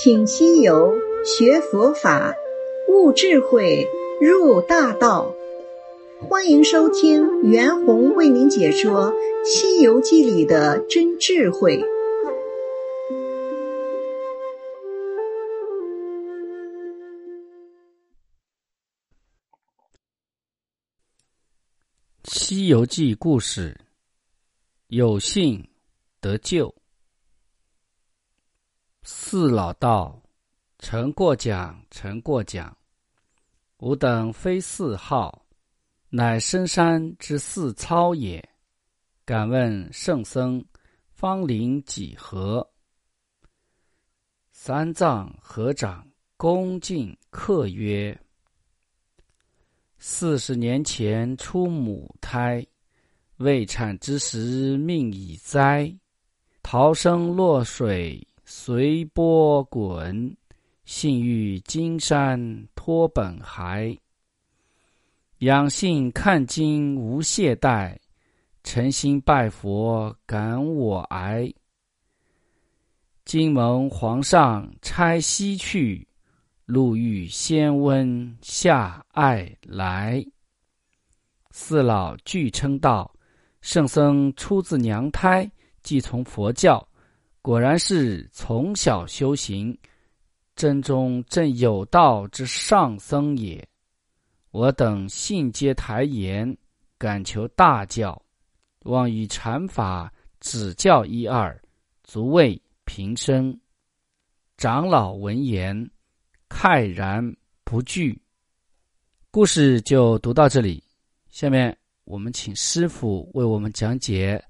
请西游学佛法，悟智慧，入大道。欢迎收听袁弘为您解说《西游记》里的真智慧。《西游记》故事：有幸得救。四老道，曾过奖，曾过奖。吾等非四号，乃深山之四操也。敢问圣僧，芳龄几何？三藏合掌恭敬客曰。四十年前出母胎，未产之时命已灾，逃生落水随波滚，幸遇金山托本骸。养性看经无懈怠，诚心拜佛感我癌。今蒙皇上差西去。路遇仙翁下爱来，四老俱称道：“圣僧出自娘胎，既从佛教，果然是从小修行，真中正有道之上僧也。我等信皆台言，敢求大教，望以禅法指教一二，足为平生。”长老闻言。慨然不惧。故事就读到这里，下面我们请师傅为我们讲解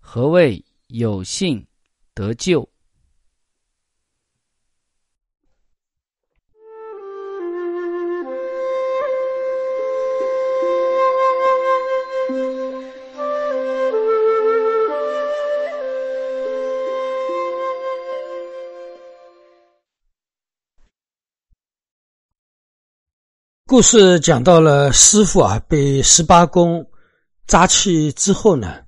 何谓有幸得救。故事讲到了师傅啊，被十八宫扎去之后呢，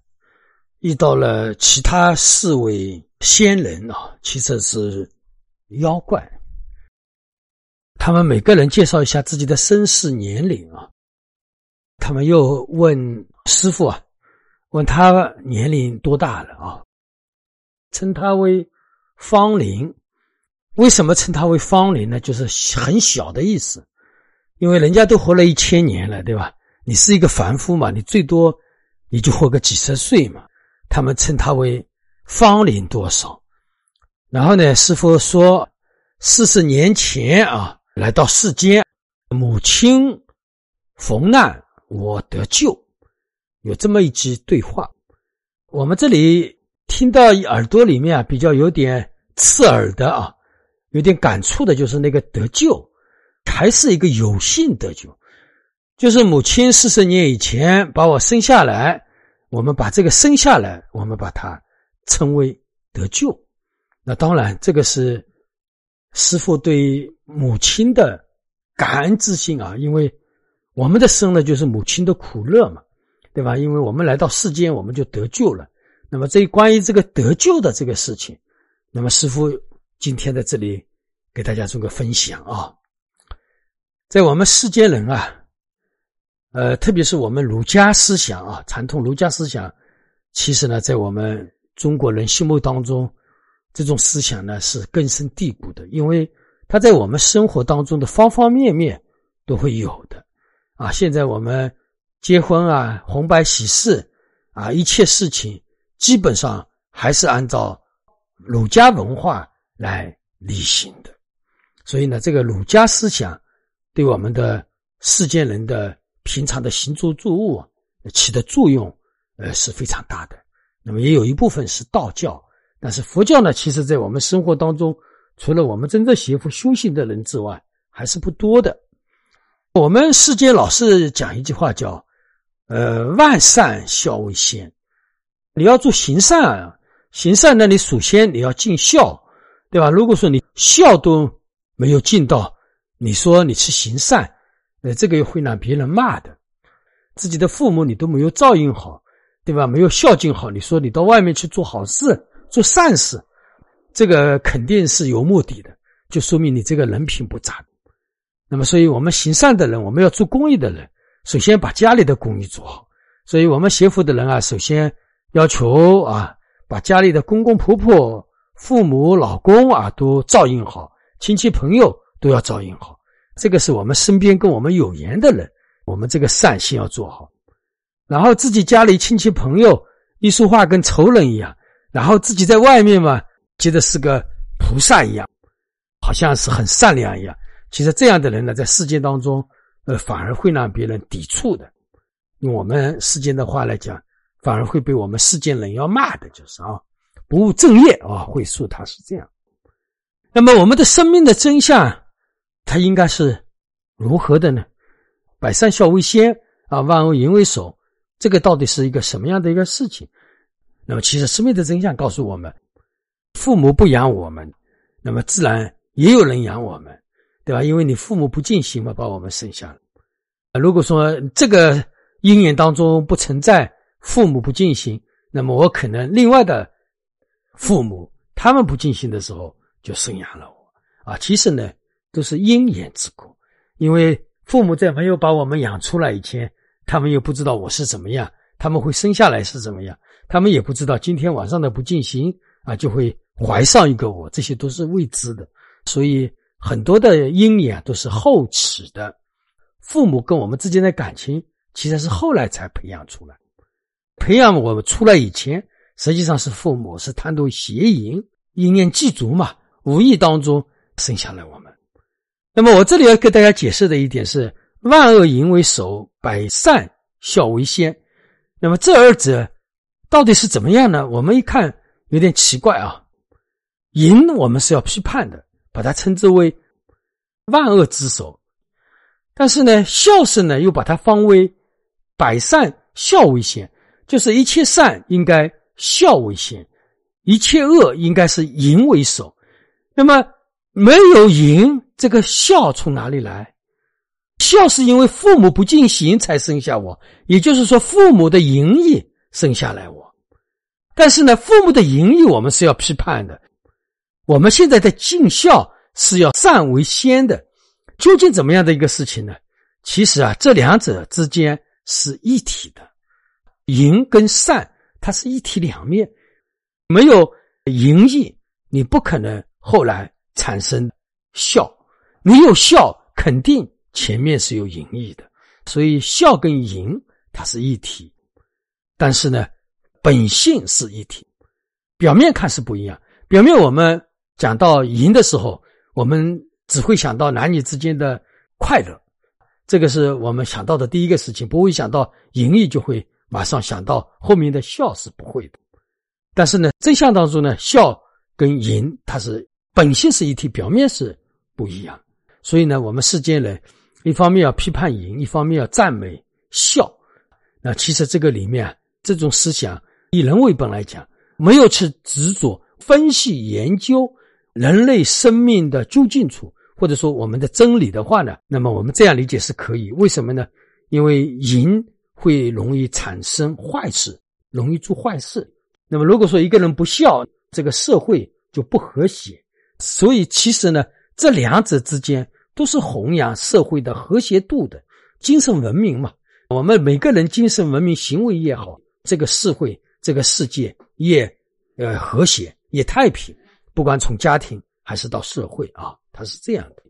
遇到了其他四位仙人啊，其实是妖怪。他们每个人介绍一下自己的身世年龄啊。他们又问师傅啊，问他年龄多大了啊？称他为芳龄。为什么称他为芳龄呢？就是很小的意思。因为人家都活了一千年了，对吧？你是一个凡夫嘛，你最多也就活个几十岁嘛。他们称他为芳龄多少？然后呢，师傅说，四十年前啊，来到世间，母亲逢难，我得救，有这么一句对话。我们这里听到耳朵里面啊，比较有点刺耳的啊，有点感触的，就是那个得救。还是一个有幸得救，就是母亲四十年以前把我生下来，我们把这个生下来，我们把它称为得救。那当然，这个是师傅对母亲的感恩之心啊，因为我们的生呢，就是母亲的苦乐嘛，对吧？因为我们来到世间，我们就得救了。那么，这关于这个得救的这个事情，那么师傅今天在这里给大家做个分享啊。在我们世间人啊，呃，特别是我们儒家思想啊，传统儒家思想，其实呢，在我们中国人心目当中，这种思想呢是根深蒂固的，因为它在我们生活当中的方方面面都会有的啊。现在我们结婚啊，红白喜事啊，一切事情基本上还是按照儒家文化来履行的，所以呢，这个儒家思想。对我们的世间人的平常的行住坐卧起的作用，呃是非常大的。那么也有一部分是道教，但是佛教呢，其实在我们生活当中，除了我们真正学佛修行的人之外，还是不多的。我们世间老是讲一句话叫“呃万善孝为先”，你要做行善啊，行善那你首先你要尽孝，对吧？如果说你孝都没有尽到，你说你去行善，呃，这个又会让别人骂的。自己的父母你都没有照应好，对吧？没有孝敬好，你说你到外面去做好事、做善事，这个肯定是有目的的，就说明你这个人品不咋。那么，所以我们行善的人，我们要做公益的人，首先把家里的公益做好。所以我们学佛的人啊，首先要求啊，把家里的公公婆婆、父母、老公啊都照应好，亲戚朋友都要照应好。这个是我们身边跟我们有缘的人，我们这个善心要做好。然后自己家里亲戚朋友一说话跟仇人一样，然后自己在外面嘛，觉得是个菩萨一样，好像是很善良一样。其实这样的人呢，在世界当中，呃，反而会让别人抵触的。用我们世间的话来讲，反而会被我们世间人要骂的，就是啊，不务正业啊，会说他是这样。那么我们的生命的真相，它应该是如何的呢？百善孝为先啊，万恶淫为首。这个到底是一个什么样的一个事情？那么，其实生命的真相告诉我们：父母不养我们，那么自然也有人养我们，对吧？因为你父母不尽心嘛，把我们生下来。如果说这个姻缘当中不存在父母不尽心，那么我可能另外的父母他们不尽心的时候就生养了我啊。其实呢，都是因缘之果，因为父母在没有把我们养出来以前。他们又不知道我是怎么样，他们会生下来是怎么样，他们也不知道今天晚上的不进行啊，就会怀上一个我，这些都是未知的。所以很多的因缘都是后起的，父母跟我们之间的感情其实是后来才培养出来。培养我们出来以前，实际上是父母是贪图邪淫，一念具足嘛，无意当中生下了我们。那么我这里要给大家解释的一点是。万恶淫为首，百善孝为先。那么这二者到底是怎么样呢？我们一看有点奇怪啊。淫我们是要批判的，把它称之为万恶之首。但是呢，孝顺呢又把它方为百善孝为先，就是一切善应该孝为先，一切恶应该是淫为首。那么没有淫，这个孝从哪里来？孝是因为父母不尽行才生下我，也就是说父母的淫意生下来我。但是呢，父母的淫意我们是要批判的。我们现在的尽孝是要善为先的，究竟怎么样的一个事情呢？其实啊，这两者之间是一体的，淫跟善它是一体两面。没有淫意，你不可能后来产生孝；你有孝，肯定。前面是有淫意的，所以孝跟淫它是一体，但是呢，本性是一体。表面看是不一样。表面我们讲到淫的时候，我们只会想到男女之间的快乐，这个是我们想到的第一个事情，不会想到淫意，就会马上想到后面的孝是不会的。但是呢，真相当中呢，孝跟淫它是本性是一体，表面是不一样。所以呢，我们世间人。一方面要批判淫，一方面要赞美孝。那其实这个里面这种思想，以人为本来讲，没有去执着分析研究人类生命的究竟处，或者说我们的真理的话呢，那么我们这样理解是可以。为什么呢？因为淫会容易产生坏事，容易做坏事。那么如果说一个人不孝，这个社会就不和谐。所以其实呢，这两者之间。都是弘扬社会的和谐度的精神文明嘛？我们每个人精神文明行为也好，这个社会、这个世界也呃和谐也太平。不管从家庭还是到社会啊，它是这样的。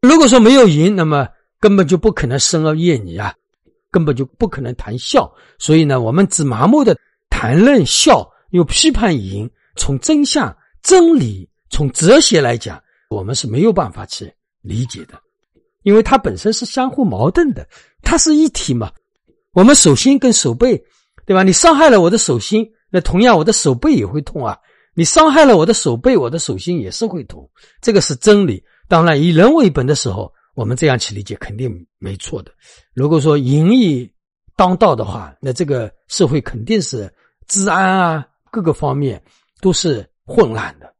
如果说没有淫，那么根本就不可能生儿育女啊，根本就不可能谈孝。所以呢，我们只盲目的谈论孝，又批判淫。从真相、真理、从哲学来讲，我们是没有办法去。理解的，因为它本身是相互矛盾的，它是一体嘛。我们手心跟手背，对吧？你伤害了我的手心，那同样我的手背也会痛啊。你伤害了我的手背，我的手心也是会痛，这个是真理。当然，以人为本的时候，我们这样去理解肯定没错的。如果说淫逸当道的话，那这个社会肯定是治安啊各个方面都是混乱的。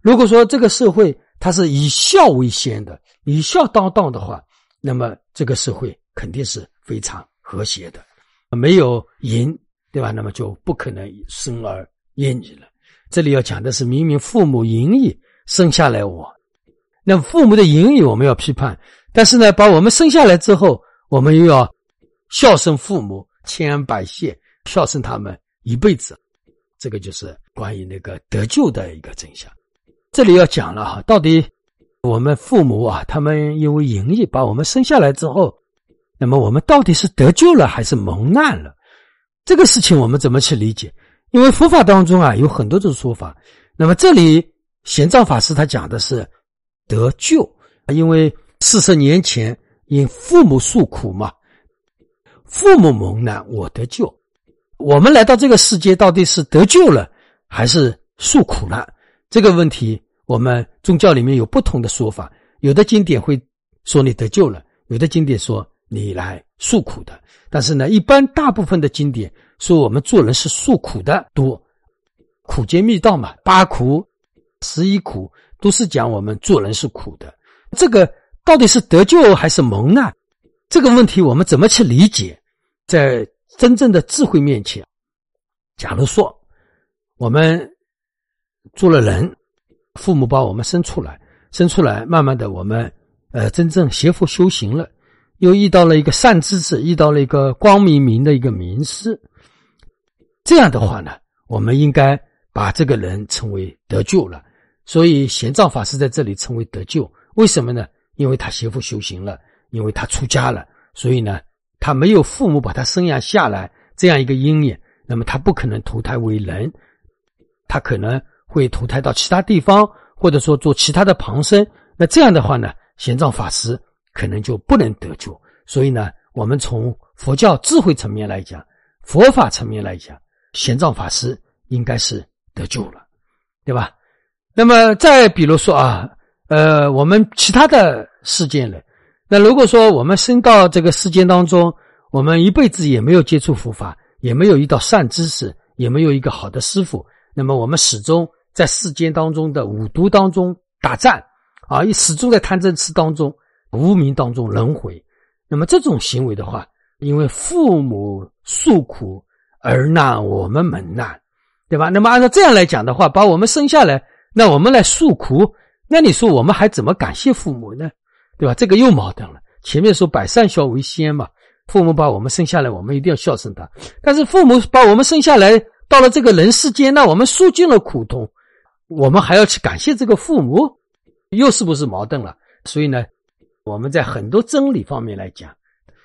如果说这个社会，他是以孝为先的，以孝当道的话，那么这个社会肯定是非常和谐的，没有淫，对吧？那么就不可能生儿育女了。这里要讲的是，明明父母淫逸生下来我，那父母的淫欲我们要批判，但是呢，把我们生下来之后，我们又要孝顺父母，千恩百谢，孝顺他们一辈子。这个就是关于那个得救的一个真相。这里要讲了哈，到底我们父母啊，他们因为淫欲把我们生下来之后，那么我们到底是得救了还是蒙难了？这个事情我们怎么去理解？因为佛法当中啊有很多种说法。那么这里玄奘法师他讲的是。得救，因为四十年前因父母诉苦嘛，父母蒙难，我得救。我们来到这个世界，到底是得救了还是诉苦了？这个问题，我们宗教里面有不同的说法。有的经典会说你得救了，有的经典说你来诉苦的。但是呢，一般大部分的经典说我们做人是诉苦的多，苦皆密道嘛，八苦、十一苦。都是讲我们做人是苦的，这个到底是得救还是蒙难？这个问题我们怎么去理解？在真正的智慧面前，假如说我们做了人，父母把我们生出来，生出来，慢慢的我们呃真正学佛修行了，又遇到了一个善知识，遇到了一个光明明的一个名师，这样的话呢，我们应该把这个人称为得救了。所以玄奘法师在这里称为得救，为什么呢？因为他学佛修行了，因为他出家了，所以呢，他没有父母把他生养下来这样一个因缘，那么他不可能投胎为人，他可能会投胎到其他地方，或者说做其他的旁生。那这样的话呢，玄奘法师可能就不能得救。所以呢，我们从佛教智慧层面来讲，佛法层面来讲，玄奘法师应该是得救了，对吧？那么再比如说啊，呃，我们其他的世间人，那如果说我们生到这个世间当中，我们一辈子也没有接触佛法，也没有遇到善知识，也没有一个好的师傅，那么我们始终在世间当中的五毒当中打战啊，也始终在贪嗔痴当中、无名当中轮回。那么这种行为的话，因为父母诉苦而难我们蒙难，对吧？那么按照这样来讲的话，把我们生下来。那我们来诉苦，那你说我们还怎么感谢父母呢？对吧？这个又矛盾了。前面说百善孝为先嘛，父母把我们生下来，我们一定要孝顺他。但是父母把我们生下来，到了这个人世间，那我们受尽了苦痛，我们还要去感谢这个父母，又是不是矛盾了？所以呢，我们在很多真理方面来讲，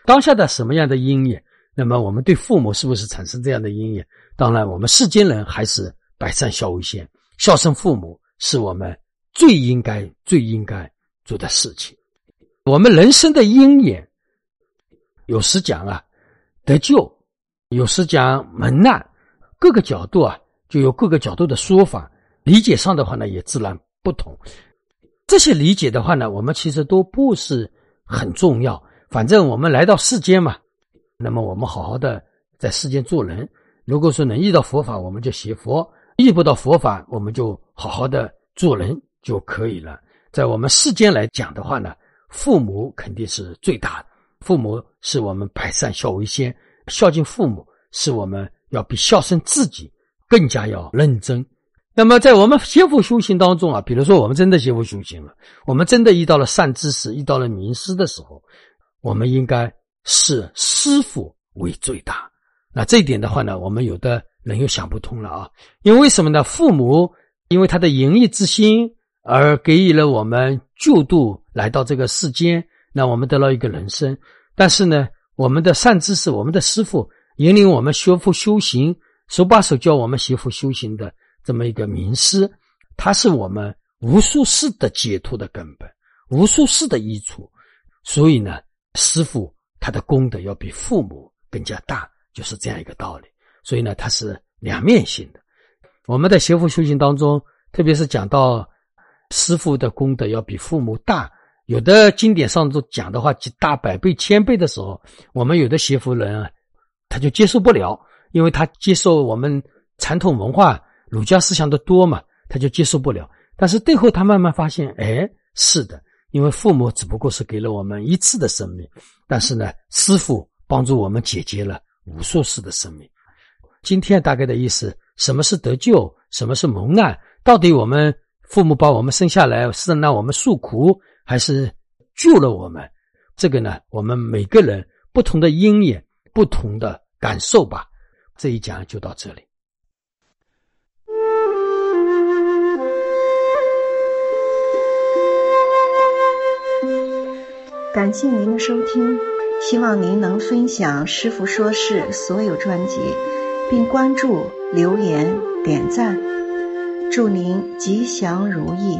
当下的什么样的因缘，那么我们对父母是不是产生这样的因缘？当然，我们世间人还是百善孝为先，孝顺父母。是我们最应该、最应该做的事情。我们人生的因缘，有时讲啊得救，有时讲蒙难，各个角度啊就有各个角度的说法。理解上的话呢，也自然不同。这些理解的话呢，我们其实都不是很重要。反正我们来到世间嘛，那么我们好好的在世间做人。如果说能遇到佛法，我们就学佛。遇不到佛法，我们就好好的做人就可以了。在我们世间来讲的话呢，父母肯定是最大的，父母是我们百善孝为先，孝敬父母是我们要比孝顺自己更加要认真。那么在我们学佛修行当中啊，比如说我们真的学佛修行了，我们真的遇到了善知识、遇到了名师的时候，我们应该视师傅为最大。那这一点的话呢，我们有的。人又想不通了啊！因为什么呢？父母因为他的仁义之心而给予了我们救度，来到这个世间，那我们得到一个人生。但是呢，我们的善知识，我们的师傅引领我们学佛修行，手把手教我们学佛修行的这么一个名师，他是我们无数世的解脱的根本，无数世的益处。所以呢，师傅他的功德要比父母更加大，就是这样一个道理。所以呢，它是两面性的。我们在学佛修行当中，特别是讲到师傅的功德要比父母大，有的经典上都讲的话，几大百倍、千倍的时候，我们有的学佛人啊，他就接受不了，因为他接受我们传统文化、儒家思想的多嘛，他就接受不了。但是最后他慢慢发现，哎，是的，因为父母只不过是给了我们一次的生命，但是呢，师傅帮助我们解决了无数次的生命。今天大概的意思，什么是得救，什么是蒙难？到底我们父母把我们生下来是让我们诉苦，还是救了我们？这个呢，我们每个人不同的因缘、不同的感受吧。这一讲就到这里。感谢您的收听，希望您能分享《师傅说事》所有专辑，并关注、留言、点赞。祝您吉祥如意。